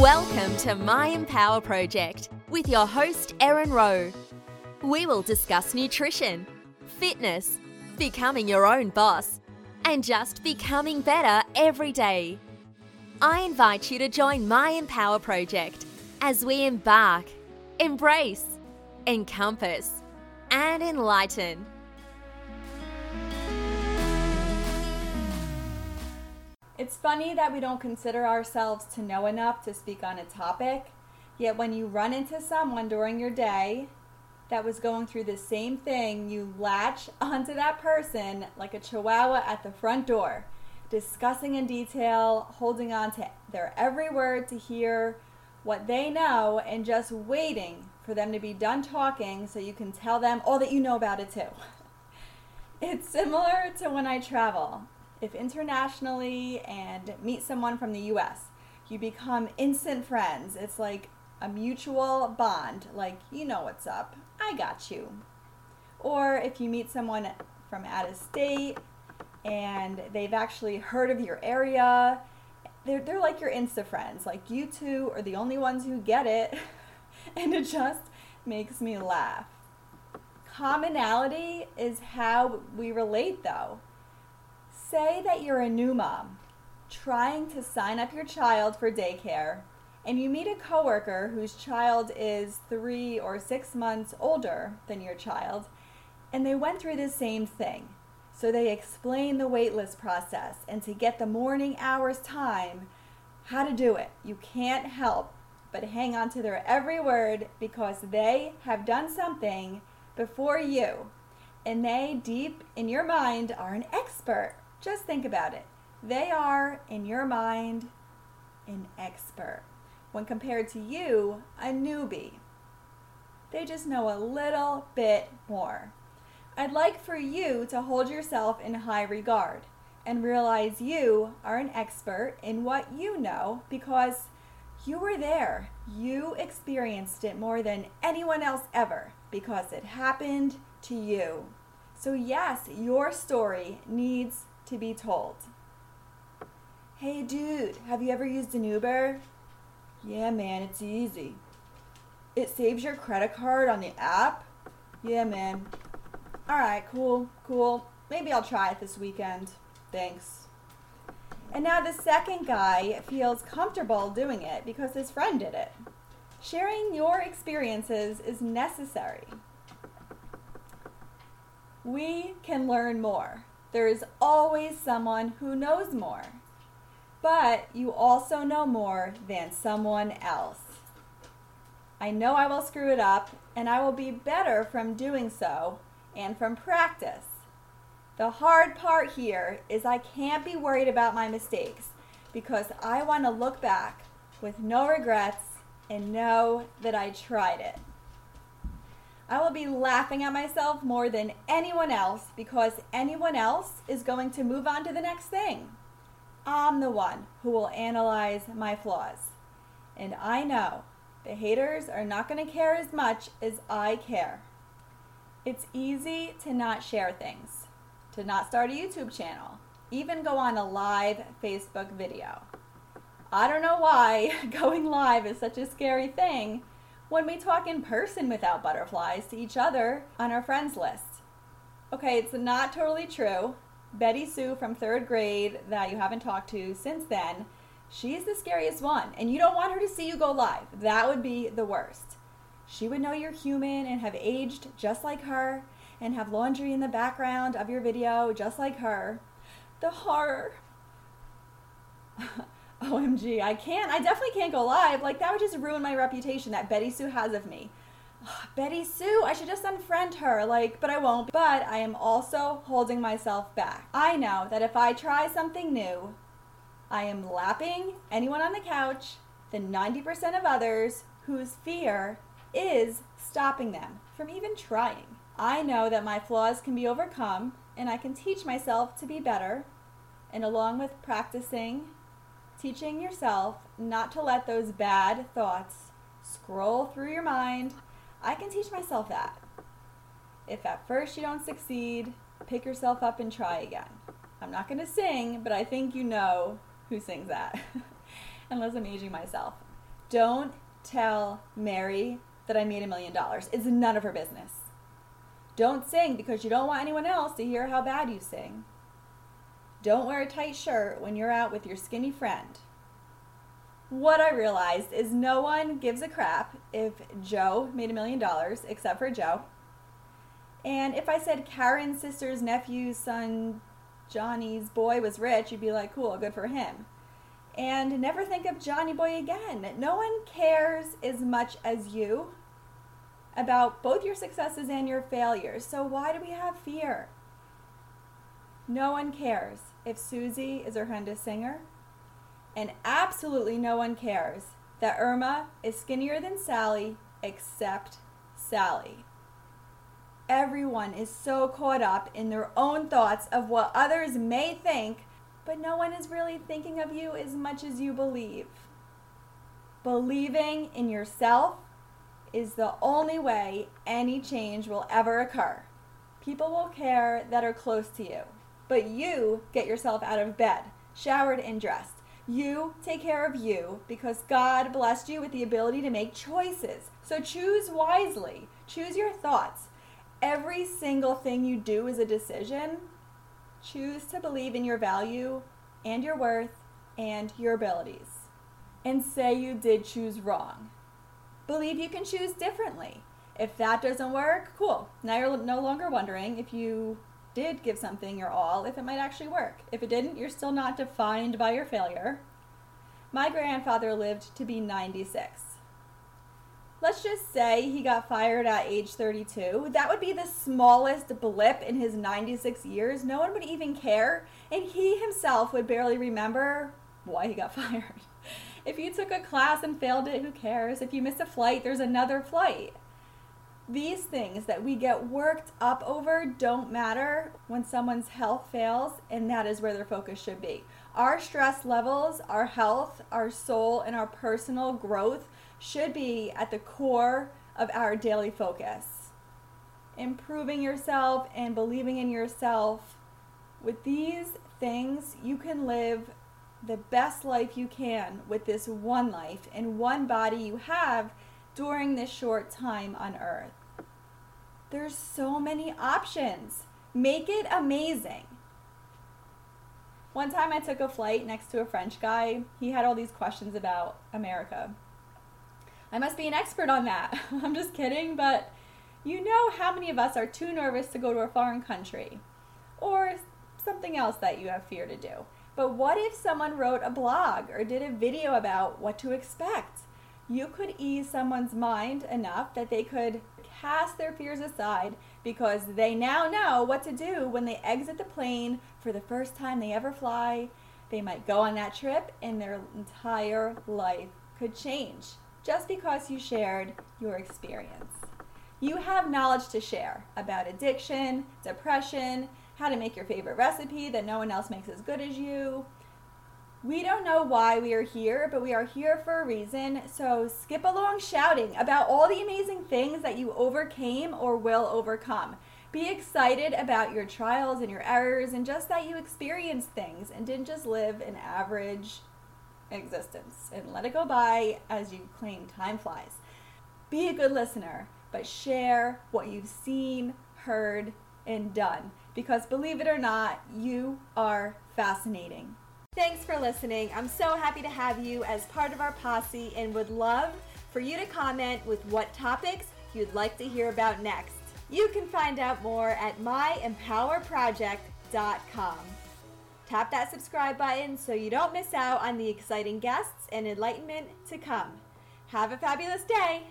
Welcome to My Empower Project with your host, Erin Rowe. We will discuss nutrition, fitness, becoming your own boss, and just becoming better every day. I invite you to join My Empower Project as we embark, embrace, encompass, and enlighten. It's funny that we don't consider ourselves to know enough to speak on a topic, yet when you run into someone during your day that was going through the same thing, you latch onto that person like a chihuahua at the front door, discussing in detail, holding on to their every word to hear what they know, and just waiting for them to be done talking so you can tell them all that you know about it too. It's similar to when I travel if internationally and meet someone from the US, you become instant friends. It's like a mutual bond, like, you know what's up, I got you. Or if you meet someone from out of state and they've actually heard of your area, they're, they're like your Insta friends. Like, you two are the only ones who get it, and it just makes me laugh. Commonality is how we relate, though. Say that you're a new mom trying to sign up your child for daycare and you meet a coworker whose child is 3 or 6 months older than your child and they went through the same thing. So they explain the waitlist process and to get the morning hours time, how to do it. You can't help but hang on to their every word because they have done something before you and they deep in your mind are an expert just think about it. They are, in your mind, an expert. When compared to you, a newbie. They just know a little bit more. I'd like for you to hold yourself in high regard and realize you are an expert in what you know because you were there. You experienced it more than anyone else ever because it happened to you. So, yes, your story needs to be told. Hey dude, have you ever used an Uber? Yeah, man, it's easy. It saves your credit card on the app? Yeah, man. Alright, cool, cool. Maybe I'll try it this weekend. Thanks. And now the second guy feels comfortable doing it because his friend did it. Sharing your experiences is necessary. We can learn more. There is always someone who knows more. But you also know more than someone else. I know I will screw it up, and I will be better from doing so and from practice. The hard part here is I can't be worried about my mistakes because I want to look back with no regrets and know that I tried it. I will be laughing at myself more than anyone else because anyone else is going to move on to the next thing. I'm the one who will analyze my flaws. And I know the haters are not going to care as much as I care. It's easy to not share things, to not start a YouTube channel, even go on a live Facebook video. I don't know why going live is such a scary thing when we talk in person without butterflies to each other on our friends list. Okay, it's not totally true. Betty Sue from third grade that you haven't talked to since then, she's the scariest one, and you don't want her to see you go live. That would be the worst. She would know you're human and have aged just like her, and have laundry in the background of your video just like her. The horror. OMG, I can't. I definitely can't go live. Like, that would just ruin my reputation that Betty Sue has of me. Betty Sue, I should just unfriend her, like, but I won't. But I am also holding myself back. I know that if I try something new, I am lapping anyone on the couch, the 90% of others whose fear is stopping them from even trying. I know that my flaws can be overcome and I can teach myself to be better. And along with practicing teaching yourself not to let those bad thoughts scroll through your mind. I can teach myself that. If at first you don't succeed, pick yourself up and try again. I'm not going to sing, but I think you know who sings that, unless I'm aging myself. Don't tell Mary that I made a million dollars. It's none of her business. Don't sing because you don't want anyone else to hear how bad you sing. Don't wear a tight shirt when you're out with your skinny friend. What I realized is no one gives a crap if Joe made a million dollars, except for Joe. And if I said Karen's sister's nephew's son, Johnny's boy was rich, you'd be like, cool, good for him. And never think of Johnny Boy again. No one cares as much as you about both your successes and your failures. So why do we have fear? No one cares if Susie is a horrendous singer. And absolutely no one cares that Irma is skinnier than Sally except Sally. Everyone is so caught up in their own thoughts of what others may think, but no one is really thinking of you as much as you believe. Believing in yourself is the only way any change will ever occur. People will care that are close to you, but you get yourself out of bed, showered, and dressed. You take care of you because God blessed you with the ability to make choices. So choose wisely, choose your thoughts every single thing you do is a decision. Choose to believe in your value and your worth and your abilities. And say you did choose wrong. Believe you can choose differently. If that doesn't work, cool. Now you're no longer wondering if you did give something your all, if it might actually work. If it didn't, you're still not defined by your failure. My grandfather lived to be 96 let's just say he got fired at age 32. That would be the smallest blip in his 96 years. No one would even care. And he himself would barely remember why he got fired. If you took a class and failed it, who cares? If you missed a flight, there's another flight. These things that we get worked up over don't matter when someone's health fails, and that is where their focus should be. Our stress levels, our health, our soul, and our personal growth should be at the core of our daily focus. Improving yourself and believing in yourself. With these things, you can live the best life you can with this one life and one body you have during this short time on earth. There's so many options. Make it amazing. One time I took a flight next to a French guy. He had all these questions about America. I must be an expert on that. I'm just kidding, but you know how many of us are too nervous to go to a foreign country or something else that you have fear to do. But what if someone wrote a blog or did a video about what to expect? You could ease someone's mind enough that they could cast their fears aside because they now know what to do when they exit the plane for the first time they ever fly. They might go on that trip and their entire life could change just because you shared your experience. You have knowledge to share about addiction, depression, how to make your favorite recipe that no one else makes as good as you. We don't know why we are here, but we are here for a reason. So skip along shouting about all the amazing things that you overcame or will overcome. Be excited about your trials and your errors and just that you experienced things and didn't just live an average existence and let it go by as you claim time flies. Be a good listener, but share what you've seen, heard, and done because believe it or not, you are fascinating. Thanks for listening. I'm so happy to have you as part of our posse and would love for you to comment with what topics you'd like to hear about next. You can find out more at myempowerproject.com. Tap that subscribe button so you don't miss out on the exciting guests and enlightenment to come. Have a fabulous day!